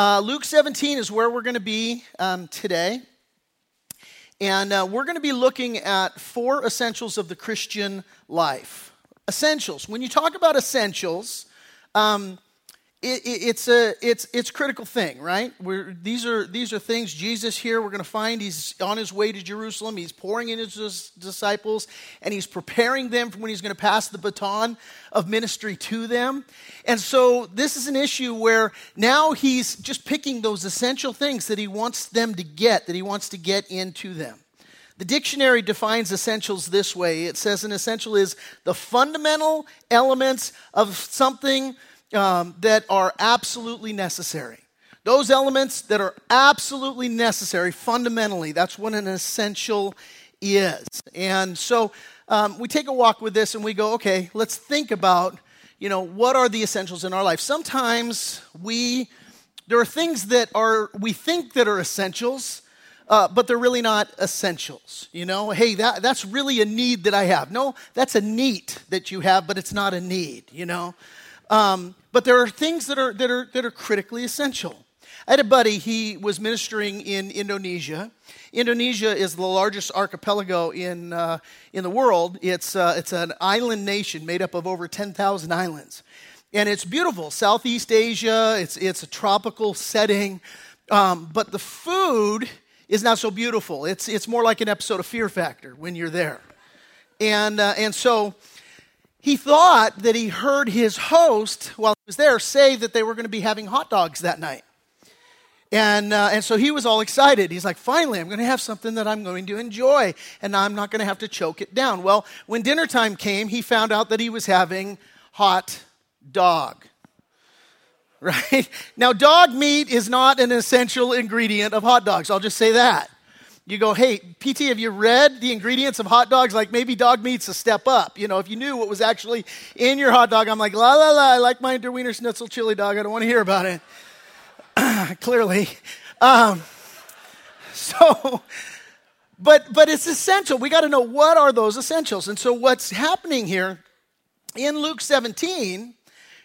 Uh, Luke 17 is where we're going to be um, today. And uh, we're going to be looking at four essentials of the Christian life. Essentials. When you talk about essentials, um, it, it, it's a it's it's critical thing, right? We're, these are these are things Jesus here we're going to find he's on his way to Jerusalem. He's pouring in his disciples and he's preparing them for when he's going to pass the baton of ministry to them. And so this is an issue where now he's just picking those essential things that he wants them to get, that he wants to get into them. The dictionary defines essentials this way. It says an essential is the fundamental elements of something um, that are absolutely necessary. Those elements that are absolutely necessary fundamentally, that's what an essential is. And so um, we take a walk with this and we go, okay, let's think about, you know, what are the essentials in our life? Sometimes we, there are things that are, we think that are essentials, uh, but they're really not essentials. You know, hey, that, that's really a need that I have. No, that's a need that you have, but it's not a need, you know. Um, but there are things that are, that, are, that are critically essential. I had a buddy, he was ministering in Indonesia. Indonesia is the largest archipelago in, uh, in the world. It's, uh, it's an island nation made up of over 10,000 islands. And it's beautiful. Southeast Asia, it's, it's a tropical setting. Um, but the food is not so beautiful. It's, it's more like an episode of Fear Factor when you're there. And, uh, and so he thought that he heard his host while he was there say that they were going to be having hot dogs that night. And, uh, and so he was all excited. He's like, finally, I'm going to have something that I'm going to enjoy, and I'm not going to have to choke it down. Well, when dinner time came, he found out that he was having hot dog. Right? Now, dog meat is not an essential ingredient of hot dogs. I'll just say that. You go, hey, PT, have you read the ingredients of hot dogs? Like maybe dog meat's a step up. You know, if you knew what was actually in your hot dog, I'm like, la la la, I like my Wienerschnitzel chili dog. I don't want to hear about it. Clearly. Um, so, but but it's essential. We got to know what are those essentials. And so what's happening here in Luke 17,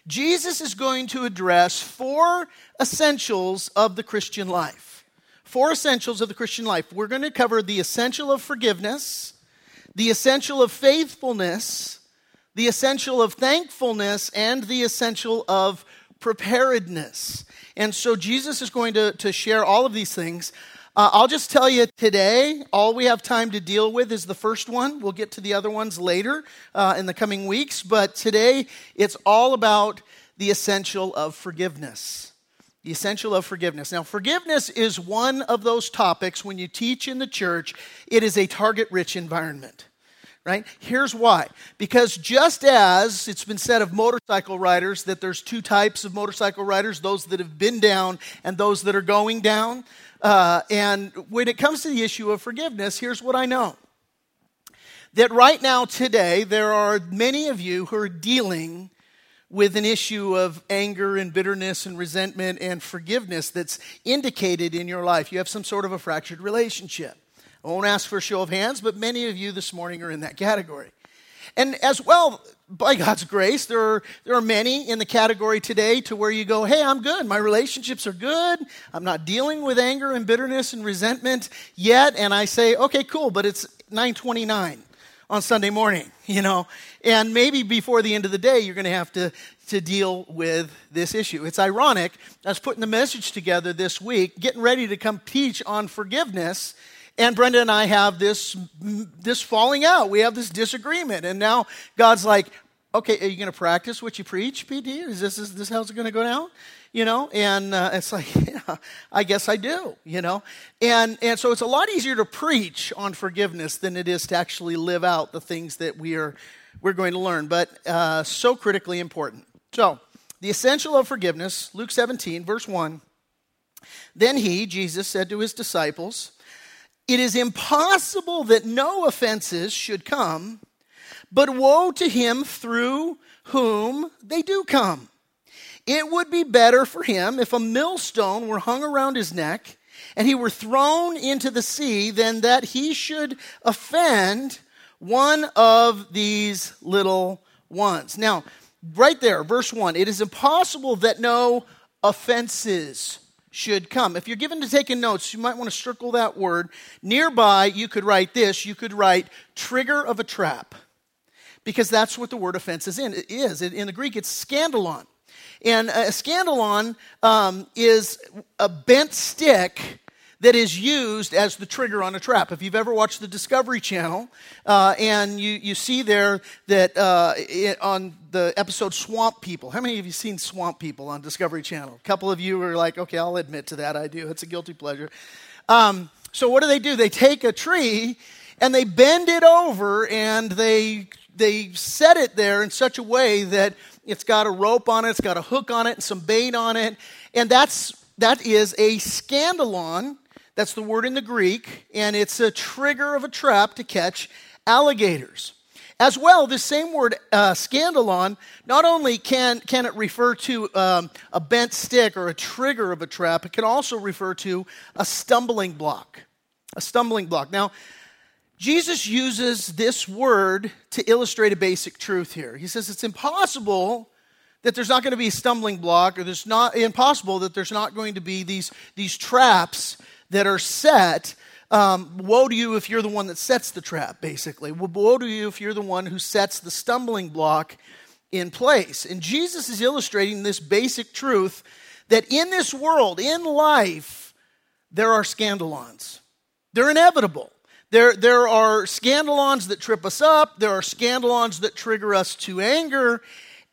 Jesus is going to address four essentials of the Christian life four essentials of the Christian life. We're going to cover the essential of forgiveness, the essential of faithfulness, the essential of thankfulness, and the essential of preparedness. And so Jesus is going to, to share all of these things. Uh, I'll just tell you today, all we have time to deal with is the first one. We'll get to the other ones later uh, in the coming weeks. But today, it's all about the essential of forgiveness the essential of forgiveness. Now, forgiveness is one of those topics when you teach in the church, it is a target rich environment. Right? Here's why. Because just as it's been said of motorcycle riders that there's two types of motorcycle riders those that have been down and those that are going down. Uh, and when it comes to the issue of forgiveness, here's what I know that right now, today, there are many of you who are dealing with an issue of anger and bitterness and resentment and forgiveness that's indicated in your life. You have some sort of a fractured relationship. I won't ask for a show of hands, but many of you this morning are in that category. And as well, by God's grace, there are, there are many in the category today to where you go, hey, I'm good. My relationships are good. I'm not dealing with anger and bitterness and resentment yet. And I say, okay, cool, but it's 929 on Sunday morning, you know. And maybe before the end of the day, you're going to have to, to deal with this issue. It's ironic. I was putting the message together this week, getting ready to come teach on forgiveness. And Brenda and I have this, this falling out. We have this disagreement. And now God's like, okay, are you going to practice what you preach, PT? Is this, is this how it's going to go down? you know and uh, it's like yeah i guess i do you know and and so it's a lot easier to preach on forgiveness than it is to actually live out the things that we are we're going to learn but uh, so critically important so the essential of forgiveness luke 17 verse 1 then he jesus said to his disciples it is impossible that no offenses should come but woe to him through whom they do come it would be better for him if a millstone were hung around his neck and he were thrown into the sea than that he should offend one of these little ones. Now, right there, verse 1 it is impossible that no offenses should come. If you're given to taking notes, you might want to circle that word. Nearby, you could write this. You could write trigger of a trap, because that's what the word offense is in. It is. In the Greek, it's scandalon. And a scandalon um, is a bent stick that is used as the trigger on a trap. If you've ever watched the Discovery Channel, uh, and you, you see there that uh, it, on the episode Swamp People, how many of you seen Swamp People on Discovery Channel? A couple of you are like, okay, I'll admit to that, I do. It's a guilty pleasure. Um, so what do they do? They take a tree and they bend it over and they they set it there in such a way that it's got a rope on it, it's got a hook on it, and some bait on it, and that's that is a scandalon that's the word in the Greek, and it's a trigger of a trap to catch alligators. As well, this same word, uh, scandalon, not only can, can it refer to um, a bent stick or a trigger of a trap, it can also refer to a stumbling block. A stumbling block. Now, Jesus uses this word to illustrate a basic truth here. He says it's impossible that there's not going to be a stumbling block, or there's not impossible that there's not going to be these, these traps that are set, um, woe to you if you're the one that sets the trap, basically. Woe to you if you're the one who sets the stumbling block in place. And Jesus is illustrating this basic truth that in this world, in life, there are scandalons. They're inevitable. There, there are scandalons that trip us up, there are scandalons that trigger us to anger.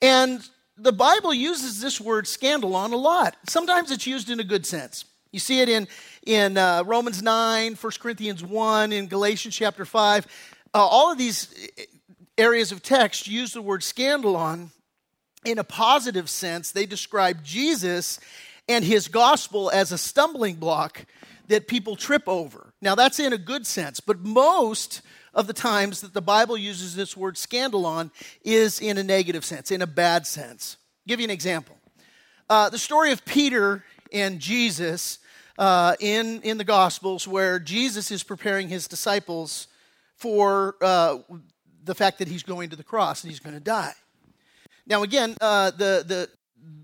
And the Bible uses this word scandalon a lot. Sometimes it's used in a good sense. You see it in, in uh, Romans 9, 1 Corinthians 1, in Galatians chapter 5. Uh, all of these areas of text use the word scandalon in a positive sense. They describe Jesus and his gospel as a stumbling block that people trip over. Now, that's in a good sense, but most of the times that the Bible uses this word scandalon is in a negative sense, in a bad sense. I'll give you an example. Uh, the story of Peter and Jesus uh, in, in the Gospels where Jesus is preparing his disciples for uh, the fact that he's going to the cross and he's going to die. Now, again, uh, the, the,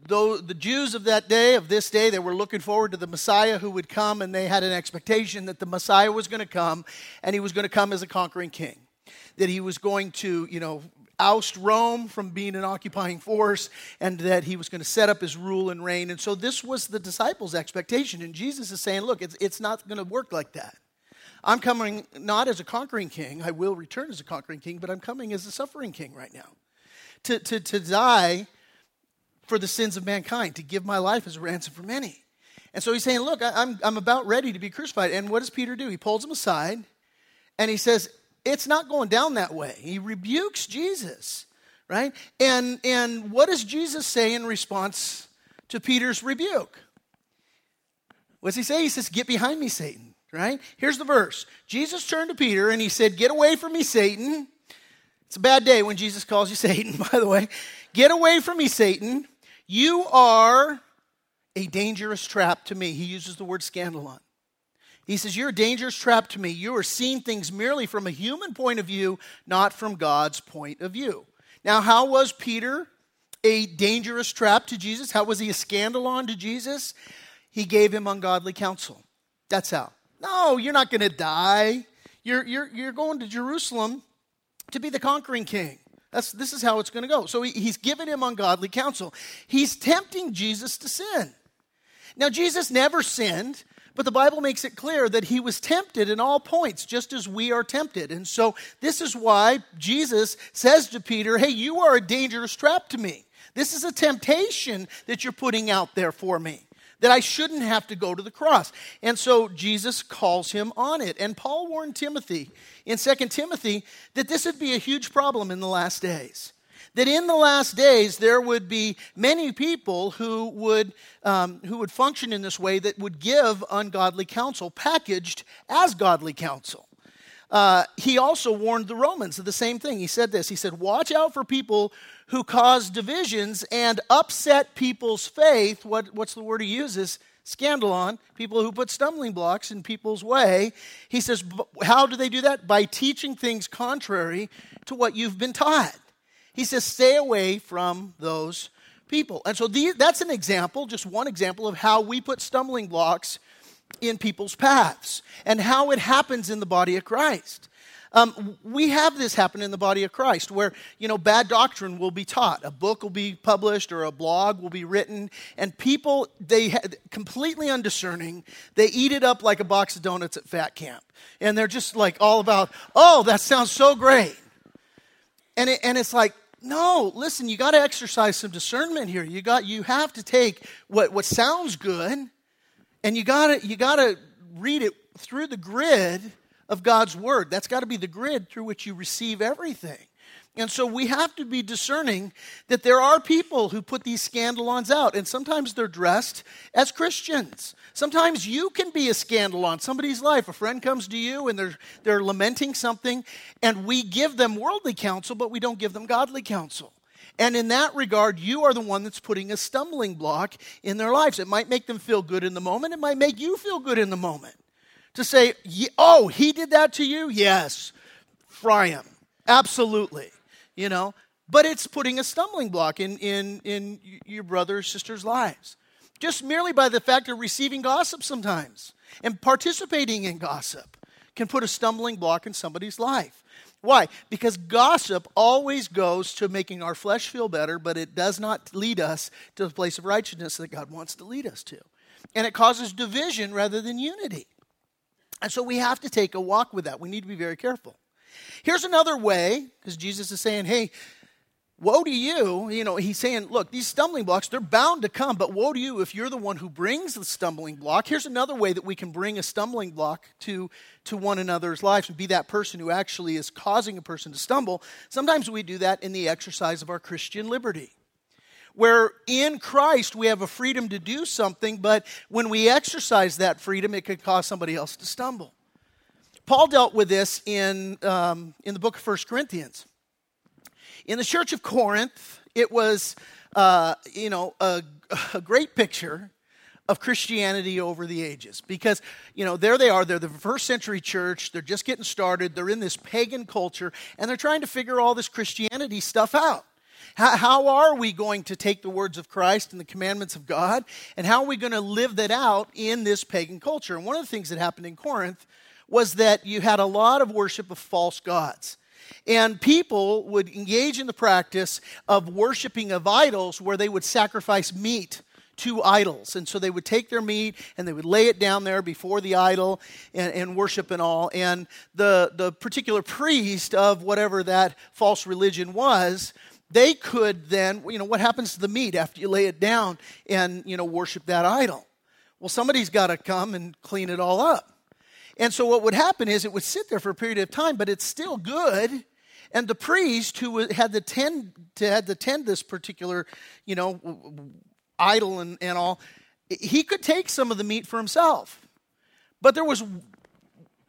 though the Jews of that day, of this day, they were looking forward to the Messiah who would come, and they had an expectation that the Messiah was going to come, and he was going to come as a conquering king. That he was going to, you know, oust Rome from being an occupying force and that he was going to set up his rule and reign. And so this was the disciples' expectation. And Jesus is saying, look, it's, it's not going to work like that. I'm coming not as a conquering king, I will return as a conquering king, but I'm coming as a suffering king right now. To, to, to die for the sins of mankind, to give my life as a ransom for many. And so he's saying, Look, I, I'm, I'm about ready to be crucified. And what does Peter do? He pulls him aside and he says, it's not going down that way. He rebukes Jesus, right? And, and what does Jesus say in response to Peter's rebuke? What's he say? He says, Get behind me, Satan, right? Here's the verse Jesus turned to Peter and he said, Get away from me, Satan. It's a bad day when Jesus calls you Satan, by the way. Get away from me, Satan. You are a dangerous trap to me. He uses the word scandalon. He says, You're a dangerous trap to me. You are seeing things merely from a human point of view, not from God's point of view. Now, how was Peter a dangerous trap to Jesus? How was he a scandalon to Jesus? He gave him ungodly counsel. That's how. No, you're not going to die. You're, you're, you're going to Jerusalem to be the conquering king. That's, this is how it's going to go. So he, he's given him ungodly counsel. He's tempting Jesus to sin. Now, Jesus never sinned. But the Bible makes it clear that he was tempted in all points, just as we are tempted. And so this is why Jesus says to Peter, Hey, you are a dangerous trap to me. This is a temptation that you're putting out there for me, that I shouldn't have to go to the cross. And so Jesus calls him on it. And Paul warned Timothy in 2 Timothy that this would be a huge problem in the last days that in the last days there would be many people who would, um, who would function in this way that would give ungodly counsel, packaged as godly counsel. Uh, he also warned the Romans of the same thing. He said this He said, Watch out for people who cause divisions and upset people's faith. What, what's the word he uses? Scandalon, people who put stumbling blocks in people's way. He says, How do they do that? By teaching things contrary to what you've been taught. He says, stay away from those people. And so the, that's an example, just one example of how we put stumbling blocks in people's paths and how it happens in the body of Christ. Um, we have this happen in the body of Christ where, you know, bad doctrine will be taught. A book will be published or a blog will be written, and people, they ha- completely undiscerning, they eat it up like a box of donuts at fat camp. And they're just like all about, oh, that sounds so great. And, it, and it's like, no, listen, you got to exercise some discernment here. You got you have to take what, what sounds good and you got to you got to read it through the grid of God's word. That's got to be the grid through which you receive everything. And so we have to be discerning that there are people who put these scandalons out, and sometimes they're dressed as Christians. Sometimes you can be a scandalon somebody's life. A friend comes to you and they're, they're lamenting something, and we give them worldly counsel, but we don't give them godly counsel. And in that regard, you are the one that's putting a stumbling block in their lives. It might make them feel good in the moment, it might make you feel good in the moment. To say, oh, he did that to you? Yes. Fry him. Absolutely you know, but it's putting a stumbling block in, in, in your brother or sister's lives. Just merely by the fact of receiving gossip sometimes and participating in gossip can put a stumbling block in somebody's life. Why? Because gossip always goes to making our flesh feel better, but it does not lead us to the place of righteousness that God wants to lead us to. And it causes division rather than unity. And so we have to take a walk with that. We need to be very careful. Here's another way, because Jesus is saying, hey, woe to you. You know, he's saying, look, these stumbling blocks, they're bound to come, but woe to you if you're the one who brings the stumbling block. Here's another way that we can bring a stumbling block to, to one another's lives and be that person who actually is causing a person to stumble. Sometimes we do that in the exercise of our Christian liberty. Where in Christ we have a freedom to do something, but when we exercise that freedom, it could cause somebody else to stumble. Paul dealt with this in, um, in the book of 1 Corinthians. In the church of Corinth, it was, uh, you know, a, a great picture of Christianity over the ages. Because, you know, there they are, they're the first century church, they're just getting started, they're in this pagan culture, and they're trying to figure all this Christianity stuff out. How, how, are we going to take the words of Christ and the commandments of God, and how are we going to live that out in this pagan culture? And one of the things that happened in Corinth was that you had a lot of worship of false gods. And people would engage in the practice of worshiping of idols where they would sacrifice meat to idols. And so they would take their meat and they would lay it down there before the idol and, and, worship and all. And the, the particular priest of whatever that false religion was, they could then, you know, what happens to the meat after you lay it down and, you know, worship that idol? Well, somebody's got to come and clean it all up. And so what would happen is it would sit there for a period of time, but it's still good. And the priest who had the tend to had to tend this particular, you know, idol and, and all, he could take some of the meat for himself. But there was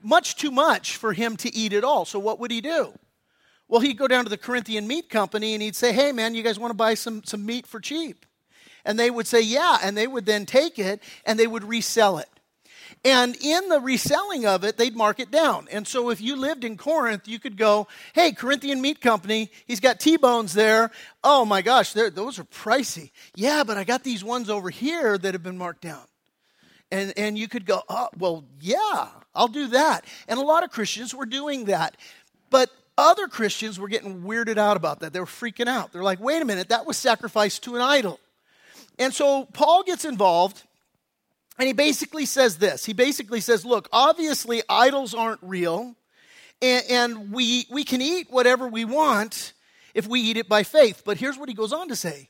much too much for him to eat at all. So what would he do? Well, he'd go down to the Corinthian meat company and he'd say, Hey man, you guys want to buy some, some meat for cheap? And they would say, Yeah, and they would then take it and they would resell it. And in the reselling of it, they'd mark it down. And so if you lived in Corinth, you could go, hey, Corinthian Meat Company, he's got T bones there. Oh my gosh, those are pricey. Yeah, but I got these ones over here that have been marked down. And, and you could go, oh, well, yeah, I'll do that. And a lot of Christians were doing that. But other Christians were getting weirded out about that. They were freaking out. They're like, wait a minute, that was sacrificed to an idol. And so Paul gets involved and he basically says this. He basically says, look, obviously idols aren't real, and, and, we, we can eat whatever we want if we eat it by faith. But here's what he goes on to say.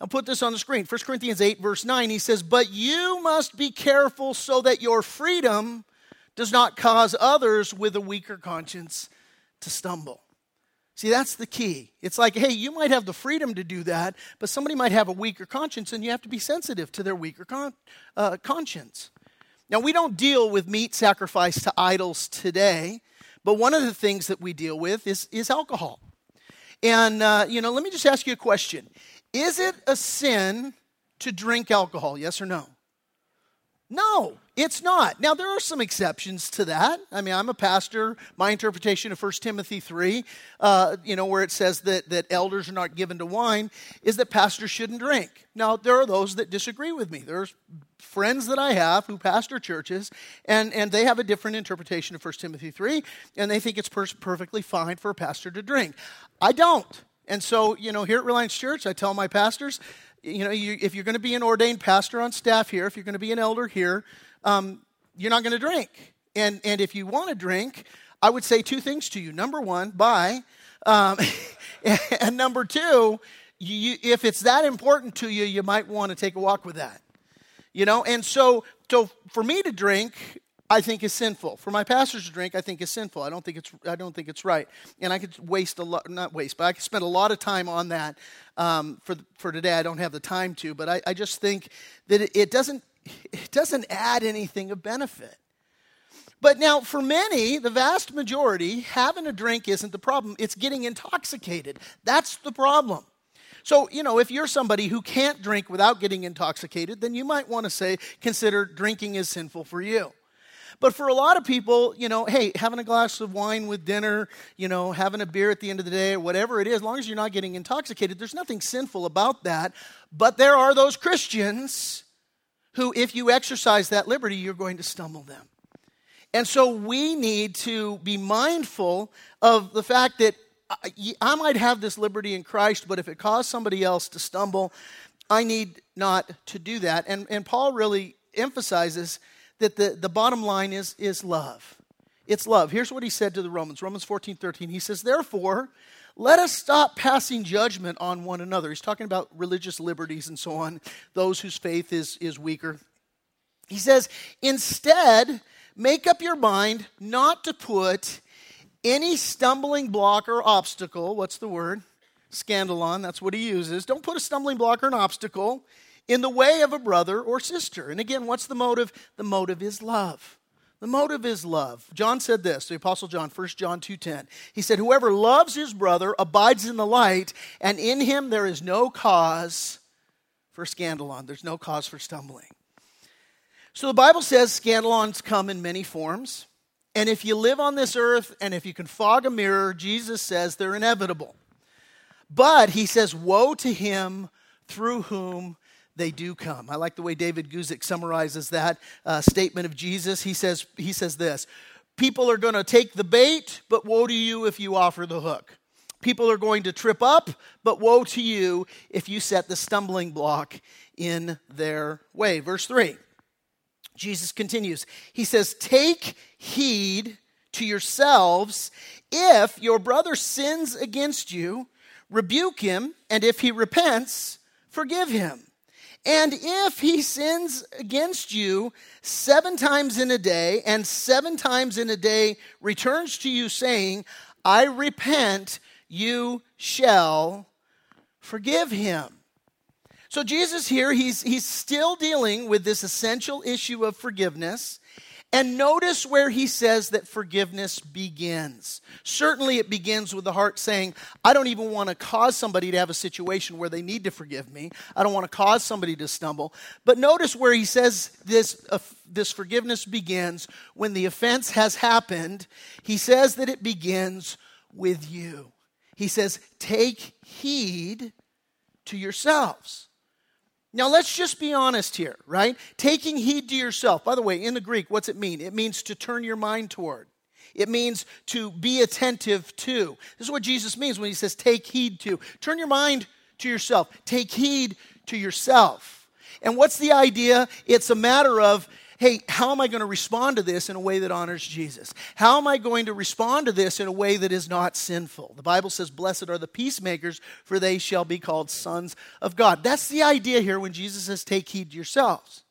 I'll put this on the screen. 1 Corinthians 8, verse 9, he says, But you must be careful so that your freedom does not cause others with a weaker conscience to stumble. See, that's the key. It's like, hey, you might have the freedom to do that, but somebody might have a weaker conscience, and you have to be sensitive to their weaker con- uh, conscience. Now, we don't deal with meat sacrifice to idols today, but one of the things that we deal with is, is alcohol. And, uh, you know, let me just ask you a question Is it a sin to drink alcohol? Yes or no? No, it's not. Now, there are some exceptions to that. I mean, I'm a pastor. My interpretation of 1 Timothy 3, uh, you know, where it says that, that elders are not given to wine, is that pastors shouldn't drink. Now, there are those that disagree with me. There's friends that I have who pastor churches, and, and they have a different interpretation of 1 Timothy 3, and they think it's per- perfectly fine for a pastor to drink. I don't. And so, you know, here at Reliance Church, I tell my pastors, you know, you, if you're going to be an ordained pastor on staff here, if you're going to be an elder here, um, you're not going to drink. And, and if you want to drink, I would say two things to you. Number one, buy. Um, and number two, you, if it's that important to you, you might want to take a walk with that. You know, and so, so for me to drink, I think is sinful. For my pastors to drink, I think is sinful. I don't think it's I don't think it's right. And I could waste a lot, not waste, but I could spend a lot of time on that. Um, for for today, I don't have the time to, but I, I just think that it, it doesn't it doesn't add anything of benefit. But now, for many, the vast majority, having a drink isn't the problem. It's getting intoxicated. That's the problem. So, you know, if you're somebody who can't drink without getting intoxicated, then you might want to say, consider drinking is sinful for you. But for a lot of people, you know, hey, having a glass of wine with dinner, you know, having a beer at the end of the day, or whatever it is, as long as you're not getting intoxicated, there's nothing sinful about that. But there are those Christians who, if you exercise that liberty, you're going to stumble them. And so we need to be mindful of the fact that I might have this liberty in Christ, but if it caused somebody else to stumble, I need not to do that. And, and Paul really emphasizes that the, the bottom line is, is love. It's love. Here's what he said to the Romans Romans 14 13. He says, Therefore, let us stop passing judgment on one another. He's talking about religious liberties and so on, those whose faith is, is weaker. He says, Instead, make up your mind not to put any stumbling block or obstacle, what's the word? Scandalon, that's what he uses. Don't put a stumbling block or an obstacle in the way of a brother or sister. And again, what's the motive? The motive is love. The motive is love. John said this, the apostle John, 1 John 2:10. He said, "Whoever loves his brother abides in the light, and in him there is no cause for scandalon. There's no cause for stumbling." So the Bible says scandalons come in many forms. And if you live on this earth and if you can fog a mirror, Jesus says they're inevitable. But he says, Woe to him through whom they do come. I like the way David Guzik summarizes that uh, statement of Jesus. He says, he says this People are going to take the bait, but woe to you if you offer the hook. People are going to trip up, but woe to you if you set the stumbling block in their way. Verse 3. Jesus continues. He says, Take heed to yourselves. If your brother sins against you, rebuke him, and if he repents, forgive him. And if he sins against you seven times in a day, and seven times in a day returns to you saying, I repent, you shall forgive him. So, Jesus here, he's, he's still dealing with this essential issue of forgiveness. And notice where he says that forgiveness begins. Certainly, it begins with the heart saying, I don't even want to cause somebody to have a situation where they need to forgive me. I don't want to cause somebody to stumble. But notice where he says this, uh, this forgiveness begins when the offense has happened. He says that it begins with you. He says, Take heed to yourselves. Now, let's just be honest here, right? Taking heed to yourself. By the way, in the Greek, what's it mean? It means to turn your mind toward. It means to be attentive to. This is what Jesus means when he says, take heed to. Turn your mind to yourself. Take heed to yourself. And what's the idea? It's a matter of hey, how am I going to respond to this in a way that honors Jesus? How am I going to respond to this in a way that is not sinful? The Bible says, Blessed are the peacemakers, for they shall be called sons of God. That's the idea here when Jesus says, Take heed to yourselves.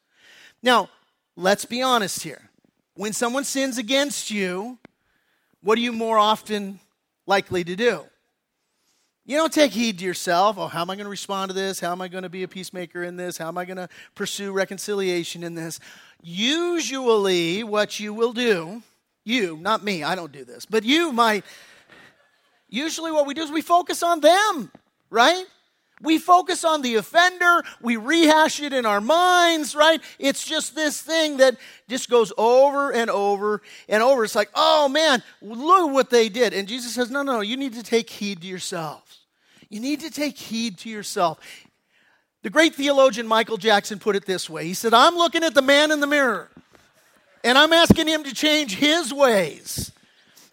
Now, let's be honest here. When someone sins against you, what are you more often likely to do? You don't take heed to yourself. Oh, how am I going to respond to this? How am I going to be a peacemaker in this? How am I going to pursue reconciliation in this? Usually, what you will do, you, not me, I don't do this, but you might, usually what we do is we focus on them, right? We focus on the offender, we rehash it in our minds, right? It's just this thing that just goes over and over and over. It's like, oh man, look what they did. And Jesus says, no, no, no, you need to take heed to yourselves. You need to take heed to yourself. The great theologian Michael Jackson put it this way He said, I'm looking at the man in the mirror, and I'm asking him to change his ways.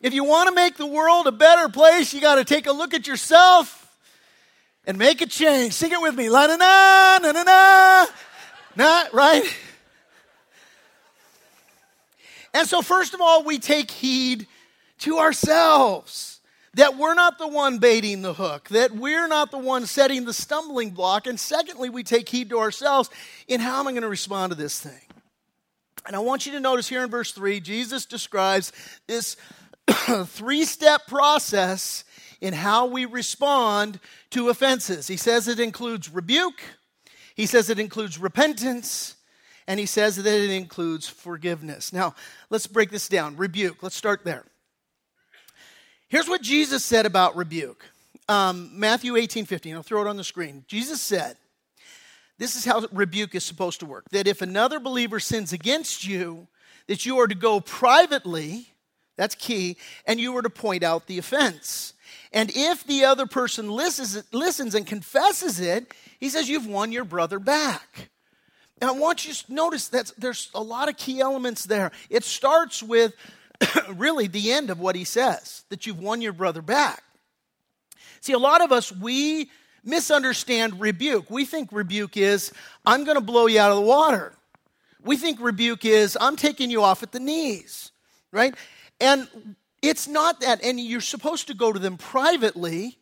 If you want to make the world a better place, you got to take a look at yourself and make a change. Sing it with me. La na na na na na. Not right? And so, first of all, we take heed to ourselves that we're not the one baiting the hook, that we're not the one setting the stumbling block. And secondly, we take heed to ourselves in how am I going to respond to this thing? And I want you to notice here in verse 3, Jesus describes this three step process in how we respond to offenses. He says it includes rebuke, he says it includes repentance, and he says that it includes forgiveness. Now, let's break this down. Rebuke, let's start there. Here's what Jesus said about rebuke um, Matthew 18 15. I'll throw it on the screen. Jesus said, This is how rebuke is supposed to work that if another believer sins against you, that you are to go privately, that's key, and you are to point out the offense. And if the other person listens, listens and confesses it, he says, You've won your brother back. And I want you to notice that there's a lot of key elements there. It starts with really the end of what he says that you've won your brother back. See, a lot of us, we misunderstand rebuke. We think rebuke is, I'm going to blow you out of the water. We think rebuke is, I'm taking you off at the knees, right? And it's not that, and you're supposed to go to them privately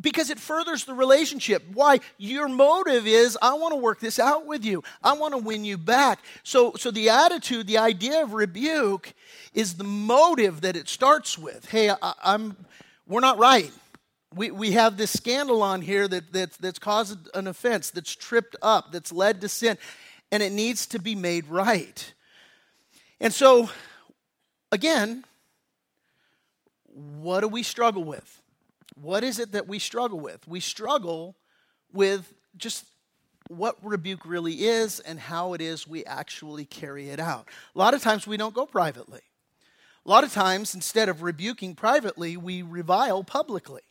because it furthers the relationship. Why? Your motive is, I want to work this out with you. I want to win you back. So, so the attitude, the idea of rebuke is the motive that it starts with. Hey, I, am we're not right. We, we have this scandalon here that, that, that's caused an offense, that's tripped up, that's led to sin, and it needs to be made right. And so, again, what do we struggle with? What is it that we struggle with? We struggle with just what rebuke really is and how it is we actually carry it out. A lot of times we don't go privately. A lot of times, instead of rebuking privately, we revile publicly,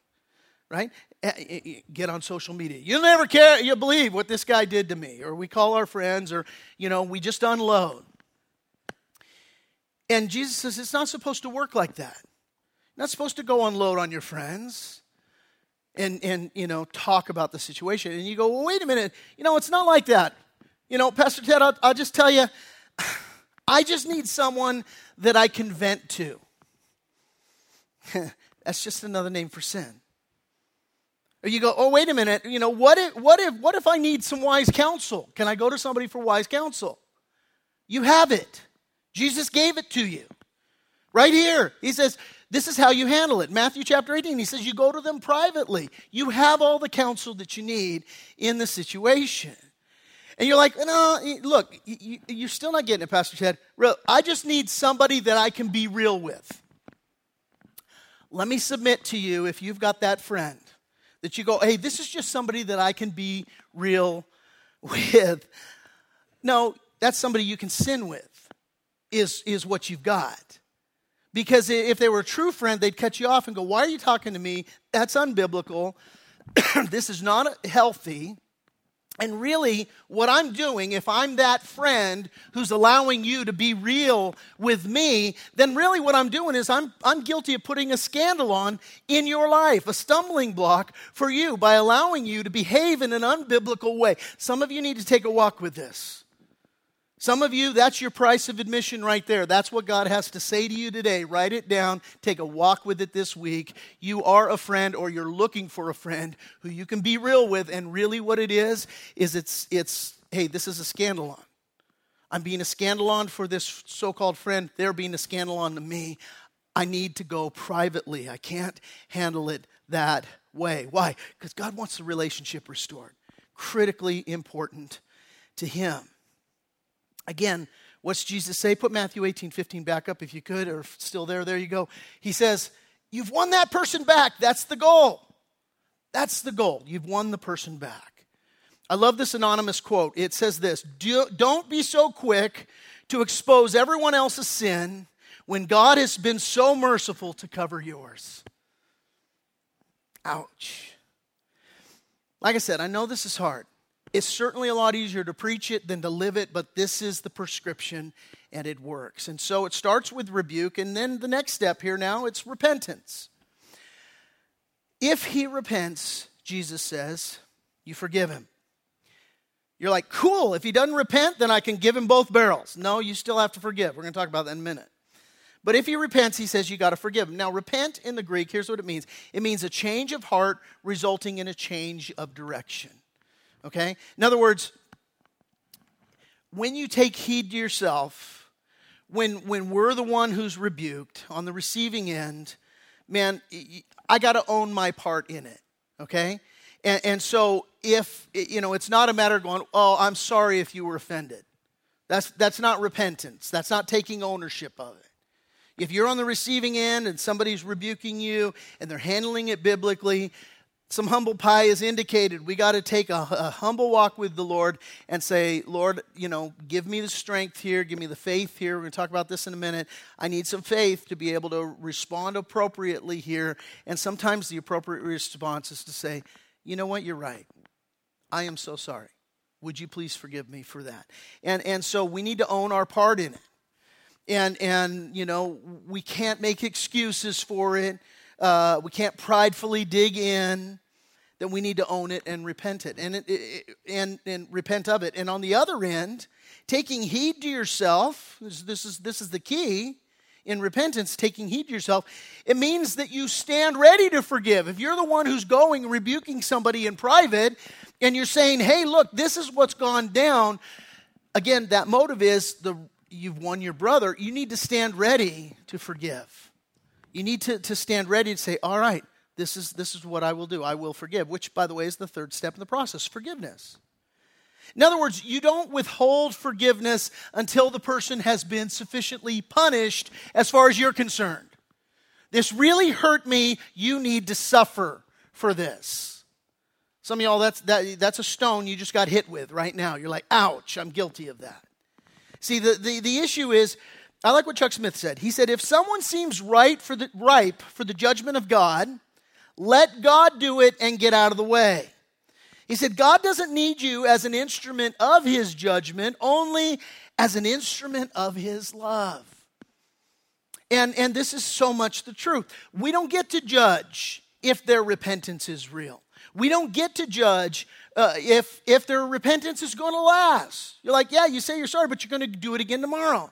right? Eh, eh, eh, get on social media. You'll never care, you believe what this guy did to me. Or we call our friends, or, you know, we just unload. And Jesus says it's not supposed to work like that not supposed to go unload on your friends and, and you know, talk about the situation. And you go, well, wait a minute. You know, it's not like that. You know, Pastor Ted, I'll, I'll just tell you, I just need someone that I can vent to. That's just another name for sin. Or you go, oh, wait a minute, you know, what if, what if, what if I need some wise counsel? Can I go to somebody for wise counsel? You have it. Jesus gave it to you. Right here. He says, this is how you handle it. Matthew chapter 18, he says, You go to them privately. You have all the counsel that you need in the situation. And you're like, No, look, you're still not getting it, Pastor Ted. I just need somebody that I can be real with. Let me submit to you, if you've got that friend, that you go, Hey, this is just somebody that I can be real with. No, that's somebody you can sin with, is, is what you've got. Because if they were a true friend, they'd cut you off and go, Why are you talking to me? That's unbiblical. this is not healthy. And really, what I'm doing, if I'm that friend who's allowing you to be real with me, then really what I'm doing is I'm, I'm guilty of putting a scandalon in your life, a stumbling block for you by allowing you to behave in an unbiblical way. Some of you need to take a walk with this. Some of you, that's your price of admission right there. That's what God has to say to you today. Write it down. Take a walk with it this week. You are a friend or you're looking for a friend who you can be real with. And really, what it is, is it's, it's hey, this is a scandalon. I'm being a scandalon for this so called friend. They're being a scandalon to me. I need to go privately. I can't handle it that way. Why? Because God wants the relationship restored. Critically important to Him. Again, what's Jesus say? Put Matthew 18, 15 back up if you could, or still there, there you go. He says, You've won that person back. That's the goal. That's the goal. You've won the person back. I love this anonymous quote. It says this Don't be so quick to expose everyone else's sin when God has been so merciful to cover yours. Ouch. Like I said, I know this is hard. It's certainly a lot easier to preach it than to live it, but this is the prescription and it works. And so it starts with rebuke, and then the next step here now, it's repentance. If he repents, Jesus says, you forgive him. You're like, cool, if he doesn't repent, then I can give him both barrels. No, you still have to forgive. We're going to talk about that in a minute. But if he repents, he says you got to forgive him. Now, repent in the Greek, here's what it means it means a change of heart resulting in a change of direction. Okay? In other words, when you take heed to yourself, when, when we're the one who's rebuked on the receiving end, man, I got to own my part in it, okay? And, and so if, you know, it's not a matter of going, oh, I'm sorry if you were offended. That's, that's not repentance. That's not taking ownership of it. If you're on the receiving end and somebody's rebuking you and they're handling it biblically, some humble pie is indicated. We got to take a, a, humble walk with the Lord and say, Lord, you know, give me the strength here, give me the faith here. We're going to talk about this in a minute. I need some faith to be able to respond appropriately here. And sometimes the appropriate response is to say, you know what, you're right. I am so sorry. Would you please forgive me for that? And, and so we need to own our part in it. And, and, you know, we can't make excuses for it. Uh, we can't pridefully dig in then we need to own it and repent it and, it, it, and, and repent of it. And on the other end, taking heed to yourself, this, this, is, this is the key in repentance, taking heed to yourself, it means that you stand ready to forgive. If you're the one who's going rebuking somebody in private and you're saying, hey, look, this is what's gone down, again, that motive is the you've won your brother, you need to stand ready to forgive. You need to, to stand ready to say, all right, this is, this is what I will do. I will forgive, which, by the way, is the third step in the process forgiveness. In other words, you don't withhold forgiveness until the person has been sufficiently punished as far as you're concerned. This really hurt me. You need to suffer for this. Some of y'all, that's, that, that's a stone you just got hit with right now. You're like, ouch, I'm guilty of that. See, the, the, the issue is, I like what Chuck Smith said. He said, if someone seems right for the, ripe for the judgment of God, let God do it and get out of the way. He said, God doesn't need you as an instrument of his judgment, only as an instrument of his love. And, and this is so much the truth. We don't get to judge if their repentance is real. We don't get to judge uh, if, if their repentance is going to last. You're like, yeah, you say you're sorry, but you're going to do it again tomorrow.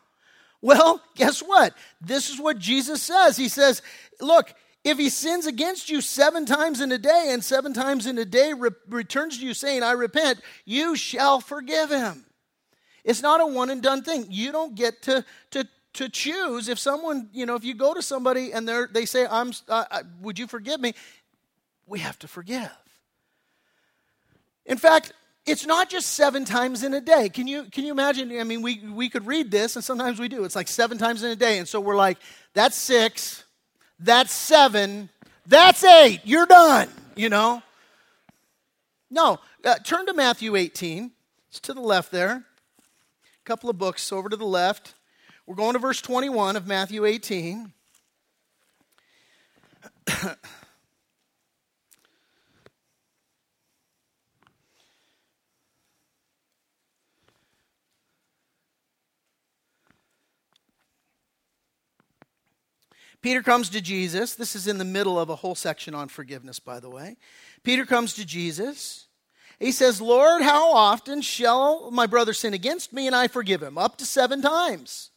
Well, guess what? This is what Jesus says. He says, look, if he sins against you seven times in a day and seven times in a day re- returns to you saying, I repent, you shall forgive him. It's not a one and done thing. You don't get to, to, to choose if someone, you know, if you go to somebody and they say, I'm, uh, would you forgive me? We have to forgive. In fact, it's not just seven times in a day. Can you, can you imagine? I mean, we, we could read this, and sometimes we do. It's like seven times in a day. And so we're like, that's six. That's seven. That's eight. You're done, you know? No. Uh, turn to Matthew 18. It's to the left there. A couple of books over to the left. We're going to verse 21 of Matthew 18. Peter comes to Jesus. This is in the middle of a whole section on forgiveness, by the way. Peter comes to Jesus. He says, Lord, how often shall my brother sin against me and I forgive him? Up to seven times.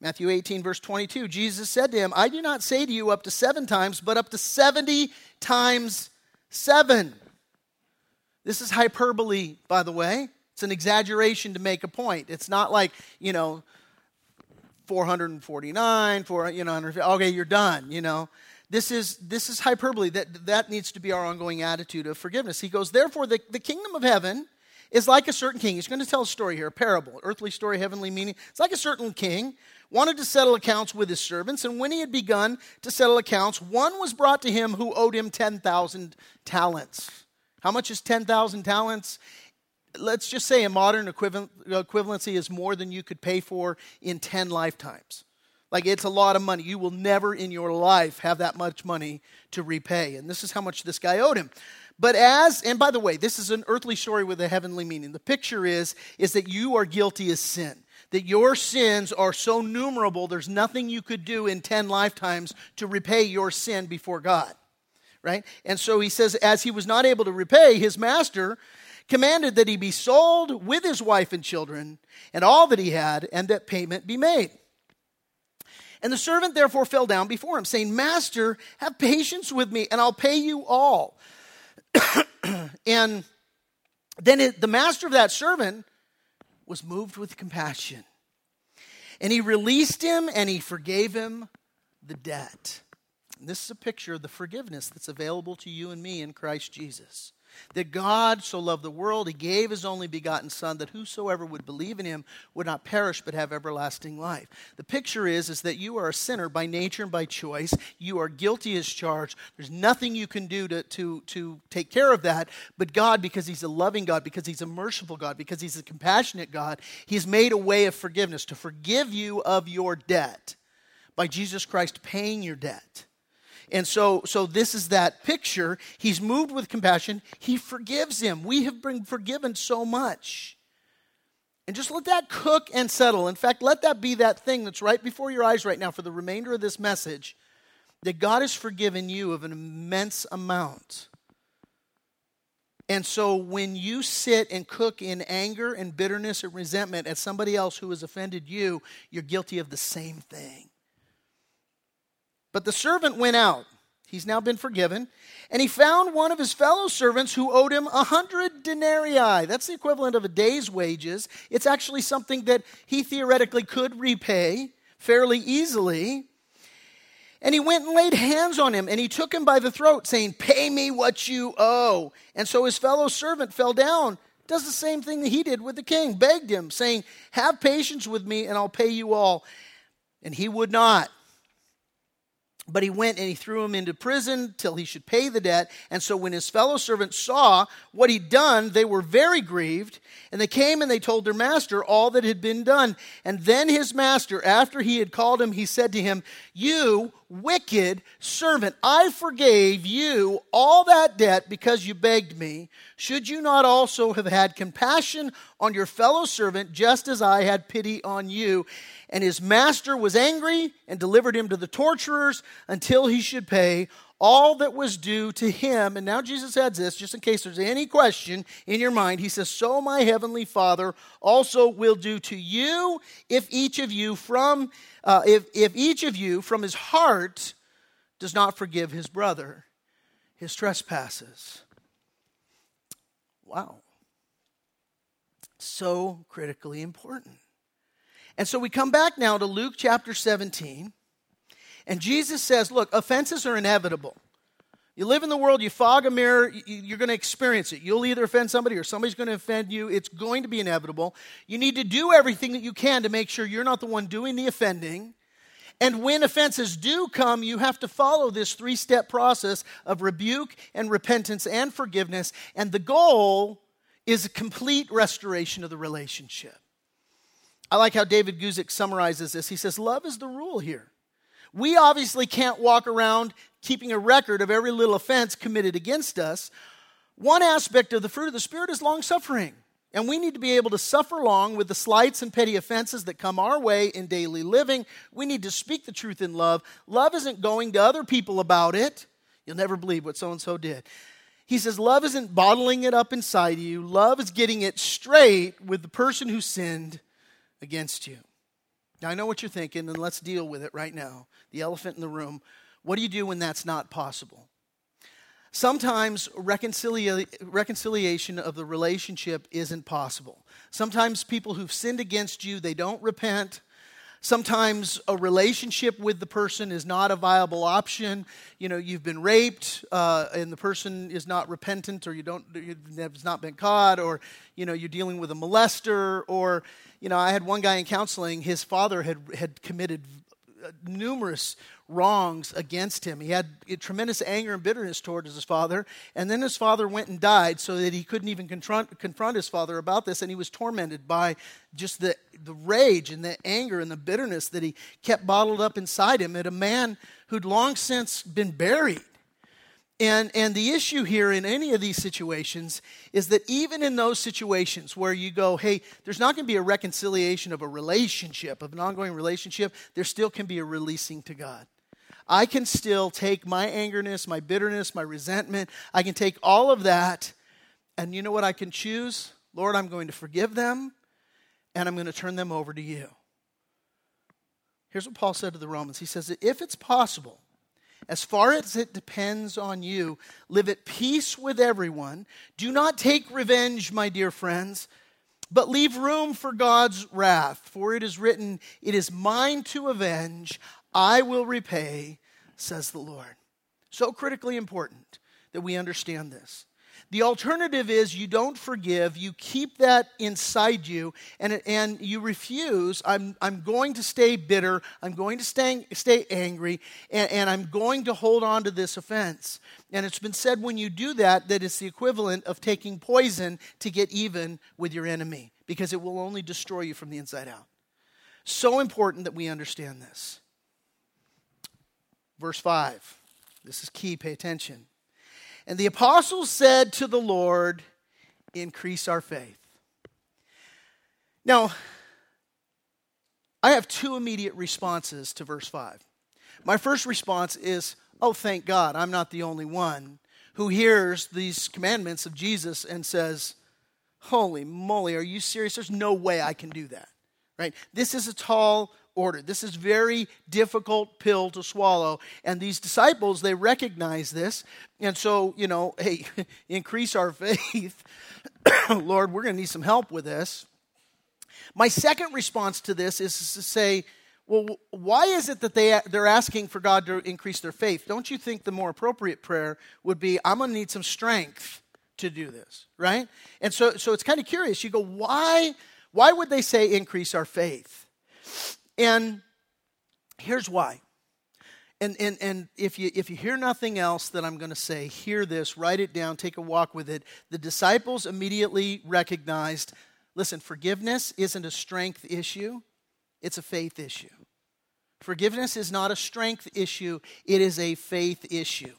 Matthew 18, verse 22. Jesus said to him, I do not say to you up to seven times, but up to 70 times seven. This is hyperbole, by the way. It's an exaggeration to make a point. It's not like, you know, 449, 4, you know, okay, you're done, you know. This is, this is hyperbole. That, that needs to be our ongoing attitude of forgiveness. He goes, therefore, the, the kingdom of heaven is like a certain king. He's going to tell a story here, a parable, earthly story, heavenly meaning. It's like a certain king wanted to settle accounts with his servants, and when he had begun to settle accounts, one was brought to him who owed him 10,000 talents. How much is 10,000 talents? Let's just say a modern equivalency is more than you could pay for in 10 lifetimes. Like it's a lot of money. You will never in your life have that much money to repay. And this is how much this guy owed him. But as, and by the way, this is an earthly story with a heavenly meaning. The picture is, is that you are guilty as sin that your sins are so numerable, there's nothing you could do in 10 lifetimes to repay your sin before God. Right? And so he says, as he was not able to repay, his master commanded that he be sold with his wife and children and all that he had, and that payment be made. And the servant therefore fell down before him, saying, Master, have patience with me, and I'll pay you all. and then it, the master of that servant was moved with compassion. And he released him and he forgave him the debt. And this is a picture of the forgiveness that's available to you and me in Christ Jesus. That God so loved the world, he gave his only begotten Son, that whosoever would believe in him would not perish but have everlasting life. The picture is, is that you are a sinner by nature and by choice. You are guilty as charged. There's nothing you can do to, to, to take care of that. But God, because he's a loving God, because he's a merciful God, because he's a compassionate God, he's made a way of forgiveness to forgive you of your debt by Jesus Christ paying your debt. And so, so this is that picture. He's moved with compassion. He forgives him. We have been forgiven so much. And just let that cook and settle. In fact, let that be that thing that's right before your eyes right now for the remainder of this message that God has forgiven you of an immense amount. And so when you sit and cook in anger and bitterness and resentment at somebody else who has offended you, you're guilty of the same thing. But the servant went out. He's now been forgiven. And he found one of his fellow servants who owed him a hundred denarii. That's the equivalent of a day's wages. It's actually something that he theoretically could repay fairly easily. And he went and laid hands on him, and he took him by the throat, saying, Pay me what you owe. And so his fellow servant fell down, does the same thing that he did with the king, begged him, saying, Have patience with me, and I'll pay you all. And he would not. But he went and he threw him into prison till he should pay the debt. And so when his fellow servants saw what he'd done, they were very grieved. And they came and they told their master all that had been done. And then his master, after he had called him, he said to him, You wicked servant, I forgave you all that debt because you begged me. Should you not also have had compassion on your fellow servant, just as I had pity on you? And his master was angry and delivered him to the torturers until he should pay all that was due to him. And now Jesus adds this, just in case there's any question in your mind. He says, So my heavenly Father also will do to you if each of you from uh, if, if each of you from his heart does not forgive his brother his trespasses. Wow. So critically important. And so we come back now to Luke chapter 17. And Jesus says, Look, offenses are inevitable. You live in the world, you fog a mirror, you're going to experience it. You'll either offend somebody or somebody's going to offend you. It's going to be inevitable. You need to do everything that you can to make sure you're not the one doing the offending. And when offenses do come, you have to follow this three step process of rebuke and repentance and forgiveness. And the goal is a complete restoration of the relationship. I like how David Guzik summarizes this. He says, Love is the rule here. We obviously can't walk around keeping a record of every little offense committed against us. One aspect of the fruit of the Spirit is long suffering. And we need to be able to suffer long with the slights and petty offenses that come our way in daily living. We need to speak the truth in love. Love isn't going to other people about it. You'll never believe what so and so did. He says, Love isn't bottling it up inside you. Love is getting it straight with the person who sinned against you. Now, I know what you're thinking, and let's deal with it right now. The elephant in the room. What do you do when that's not possible? Sometimes reconcilia- reconciliation of the relationship isn't possible. Sometimes people who've sinned against you, they don't repent. Sometimes a relationship with the person is not a viable option. You know, you've been raped uh, and the person is not repentant or you don't, has not been caught or, you know, you're dealing with a molester or, you know, I had one guy in counseling, his father had, had committed uh, numerous wrongs against him. He had tremendous anger and bitterness towards his father. And then his father went and died so that he couldn't even confront, confront his father about this. And he was tormented by just the, the rage and the anger and the bitterness that he kept bottled up inside him at a man who'd long since been buried. And, and the issue here in any of these situations is that even in those situations where you go, hey, there's not going to be a reconciliation of a relationship, of an ongoing relationship, there still can be a releasing to God. I can still take my angerness, my bitterness, my resentment, I can take all of that, and you know what I can choose? Lord, I'm going to forgive them, and I'm going to turn them over to you. Here's what Paul said to the Romans He says, If it's possible, as far as it depends on you, live at peace with everyone. Do not take revenge, my dear friends, but leave room for God's wrath. For it is written, It is mine to avenge. I will repay, says the Lord. So critically important that we understand this. The alternative is you don't forgive, you keep that inside you, and, and you refuse. I'm, I'm going to stay bitter, I'm going to stay, stay angry, and, and I'm going to hold on to this offense. And it's been said when you do that, that it's the equivalent of taking poison to get even with your enemy, because it will only destroy you from the inside out. So important that we understand this. Verse 5. This is key, pay attention. And the apostles said to the Lord, Increase our faith. Now, I have two immediate responses to verse 5. My first response is, Oh, thank God, I'm not the only one who hears these commandments of Jesus and says, Holy moly, are you serious? There's no way I can do that. Right? This is a tall order. This is very difficult pill to swallow. And these disciples, they recognize this. And so, you know, hey, increase our faith. Lord, we're going to need some help with this. My second response to this is to say, well, why is it that they, they're asking for God to increase their faith? Don't you think the more appropriate prayer would be, I'm going to need some strength to do this, right? And so, so it's kind of curious. You go, why, why would they say increase our faith? And here's why. And, and, and if, you, if you hear nothing else that I'm going to say, hear this, write it down, take a walk with it. The disciples immediately recognized listen, forgiveness isn't a strength issue, it's a faith issue. Forgiveness is not a strength issue, it is a faith issue.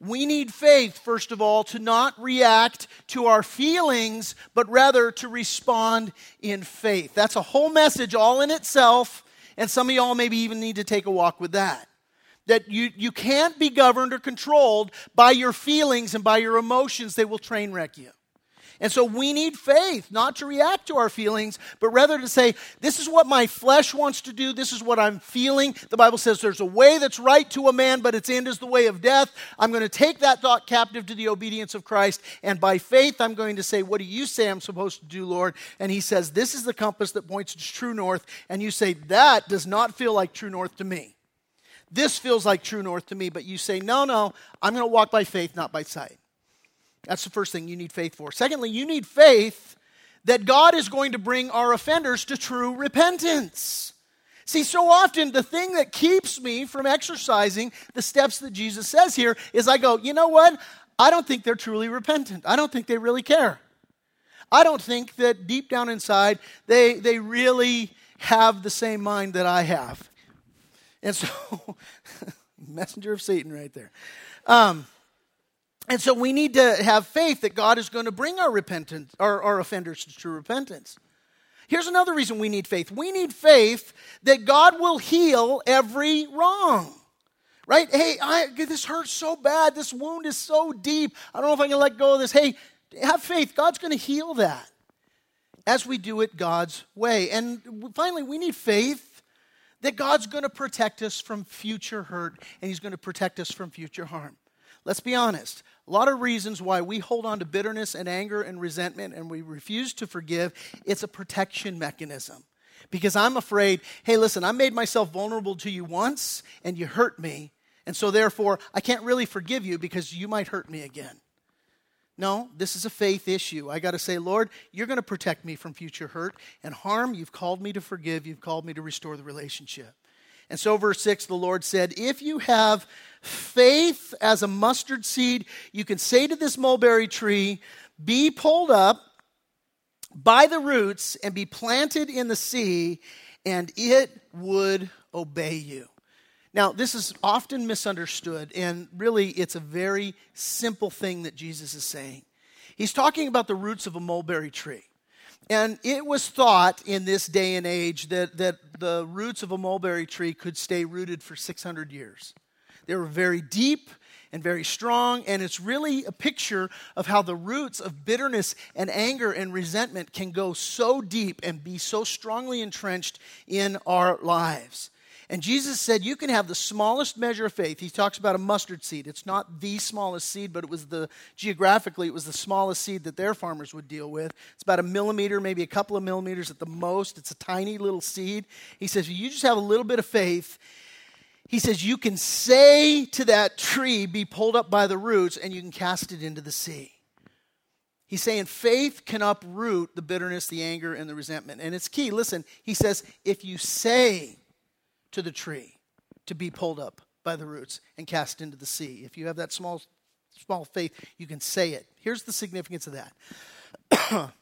We need faith, first of all, to not react to our feelings, but rather to respond in faith. That's a whole message all in itself. And some of y'all maybe even need to take a walk with that. That you, you can't be governed or controlled by your feelings and by your emotions, they will train wreck you. And so we need faith, not to react to our feelings, but rather to say, This is what my flesh wants to do. This is what I'm feeling. The Bible says there's a way that's right to a man, but its end is the way of death. I'm going to take that thought captive to the obedience of Christ. And by faith, I'm going to say, What do you say I'm supposed to do, Lord? And he says, This is the compass that points to true north. And you say, That does not feel like true north to me. This feels like true north to me. But you say, No, no, I'm going to walk by faith, not by sight. That's the first thing you need faith for. Secondly, you need faith that God is going to bring our offenders to true repentance. See, so often the thing that keeps me from exercising the steps that Jesus says here is I go, you know what? I don't think they're truly repentant. I don't think they really care. I don't think that deep down inside they, they really have the same mind that I have. And so, messenger of Satan right there. Um, and so we need to have faith that God is going to bring our repentance, our, our offenders to true repentance. Here's another reason we need faith. We need faith that God will heal every wrong. Right? Hey, I, this hurts so bad. This wound is so deep. I don't know if I can let go of this. Hey, have faith. God's going to heal that as we do it God's way. And finally, we need faith that God's going to protect us from future hurt and He's going to protect us from future harm. Let's be honest. A lot of reasons why we hold on to bitterness and anger and resentment and we refuse to forgive. It's a protection mechanism. Because I'm afraid, hey, listen, I made myself vulnerable to you once and you hurt me. And so therefore, I can't really forgive you because you might hurt me again. No, this is a faith issue. I got to say, Lord, you're going to protect me from future hurt and harm. You've called me to forgive, you've called me to restore the relationship. And so, verse 6, the Lord said, If you have faith as a mustard seed, you can say to this mulberry tree, Be pulled up by the roots and be planted in the sea, and it would obey you. Now, this is often misunderstood, and really it's a very simple thing that Jesus is saying. He's talking about the roots of a mulberry tree. And it was thought in this day and age that, that the roots of a mulberry tree could stay rooted for 600 years. They were very deep and very strong, and it's really a picture of how the roots of bitterness and anger and resentment can go so deep and be so strongly entrenched in our lives. And Jesus said, You can have the smallest measure of faith. He talks about a mustard seed. It's not the smallest seed, but it was the, geographically, it was the smallest seed that their farmers would deal with. It's about a millimeter, maybe a couple of millimeters at the most. It's a tiny little seed. He says, You just have a little bit of faith. He says, You can say to that tree, Be pulled up by the roots, and you can cast it into the sea. He's saying faith can uproot the bitterness, the anger, and the resentment. And it's key. Listen, he says, If you say, to the tree to be pulled up by the roots and cast into the sea. If you have that small, small faith, you can say it. Here's the significance of that.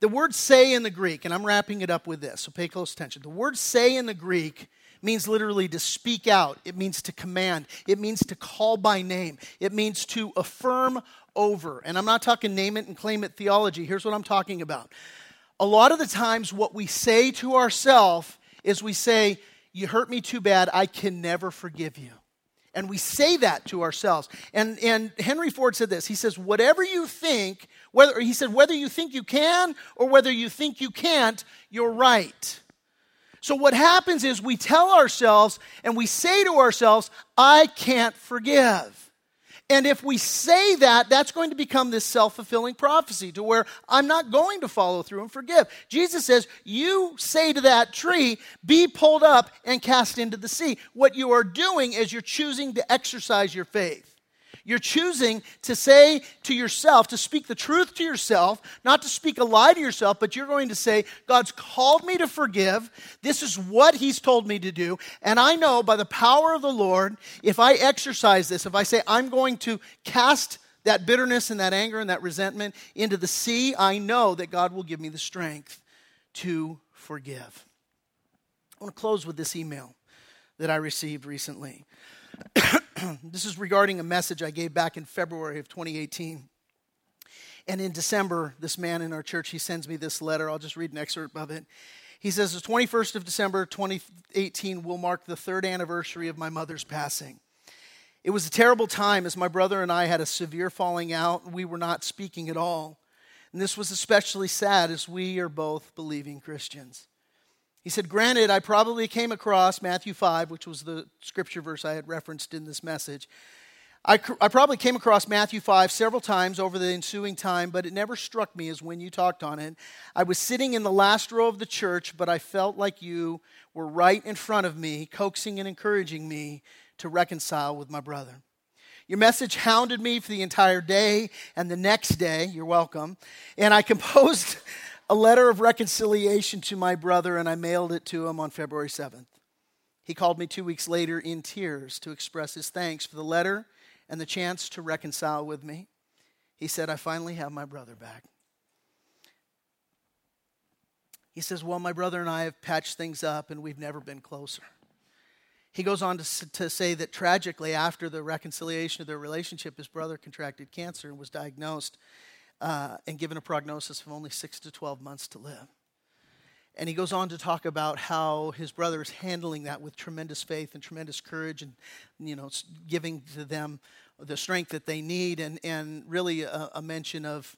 the word say in the Greek, and I'm wrapping it up with this, so pay close attention. The word say in the Greek means literally to speak out, it means to command, it means to call by name, it means to affirm over. And I'm not talking name it and claim it theology. Here's what I'm talking about. A lot of the times, what we say to ourselves is we say, you hurt me too bad. I can never forgive you. And we say that to ourselves. And, and Henry Ford said this. He says, whatever you think, whether he said, whether you think you can or whether you think you can't, you're right. So what happens is we tell ourselves and we say to ourselves, I can't forgive. And if we say that, that's going to become this self fulfilling prophecy to where I'm not going to follow through and forgive. Jesus says, You say to that tree, be pulled up and cast into the sea. What you are doing is you're choosing to exercise your faith. You're choosing to say to yourself, to speak the truth to yourself, not to speak a lie to yourself, but you're going to say, God's called me to forgive. This is what He's told me to do. And I know by the power of the Lord, if I exercise this, if I say, I'm going to cast that bitterness and that anger and that resentment into the sea, I know that God will give me the strength to forgive. I want to close with this email that I received recently. this is regarding a message I gave back in February of 2018. And in December, this man in our church, he sends me this letter. I'll just read an excerpt of it. He says, The 21st of December 2018 will mark the third anniversary of my mother's passing. It was a terrible time as my brother and I had a severe falling out. We were not speaking at all. And this was especially sad as we are both believing Christians. He said, Granted, I probably came across Matthew 5, which was the scripture verse I had referenced in this message. I, I, probably came across Matthew 5 several times over the ensuing time, but it never struck me as when you talked on it. I was sitting in the last row of the church, but I felt like you were right in front of me, coaxing and encouraging me to reconcile with my brother. Your message hounded me for the entire day and the next day. You're welcome. And I composed a letter of reconciliation to my brother, and I mailed it to him on February 7th. He called me two weeks later in tears to express his thanks for the letter and the chance to reconcile with me. He said, I finally have my brother back. He says, Well, my brother and I have patched things up and we've never been closer. He goes on to, to say that tragically, after the reconciliation of their relationship, his brother contracted cancer and was diagnosed uh, and given a prognosis of only six to 12 months to live. And he goes on to talk about how his brother is handling that with tremendous faith and tremendous courage and, you know, giving to them the strength that they need and, and really a, a mention of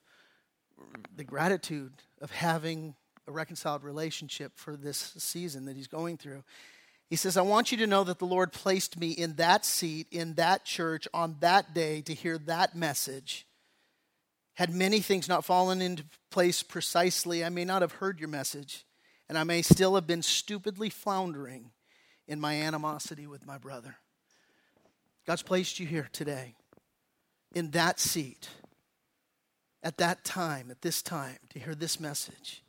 the gratitude of having a reconciled relationship for this season that he's going through. He says, I want you to know that the Lord placed me in that seat, in that church, on that day to hear that message. Had many things not fallen into place precisely, I may not have heard your message. And I may still have been stupidly floundering in my animosity with my brother. God's placed you here today in that seat at that time, at this time, to hear this message.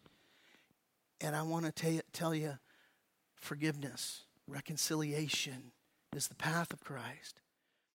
And I want to tell tell you forgiveness, reconciliation is the path of Christ.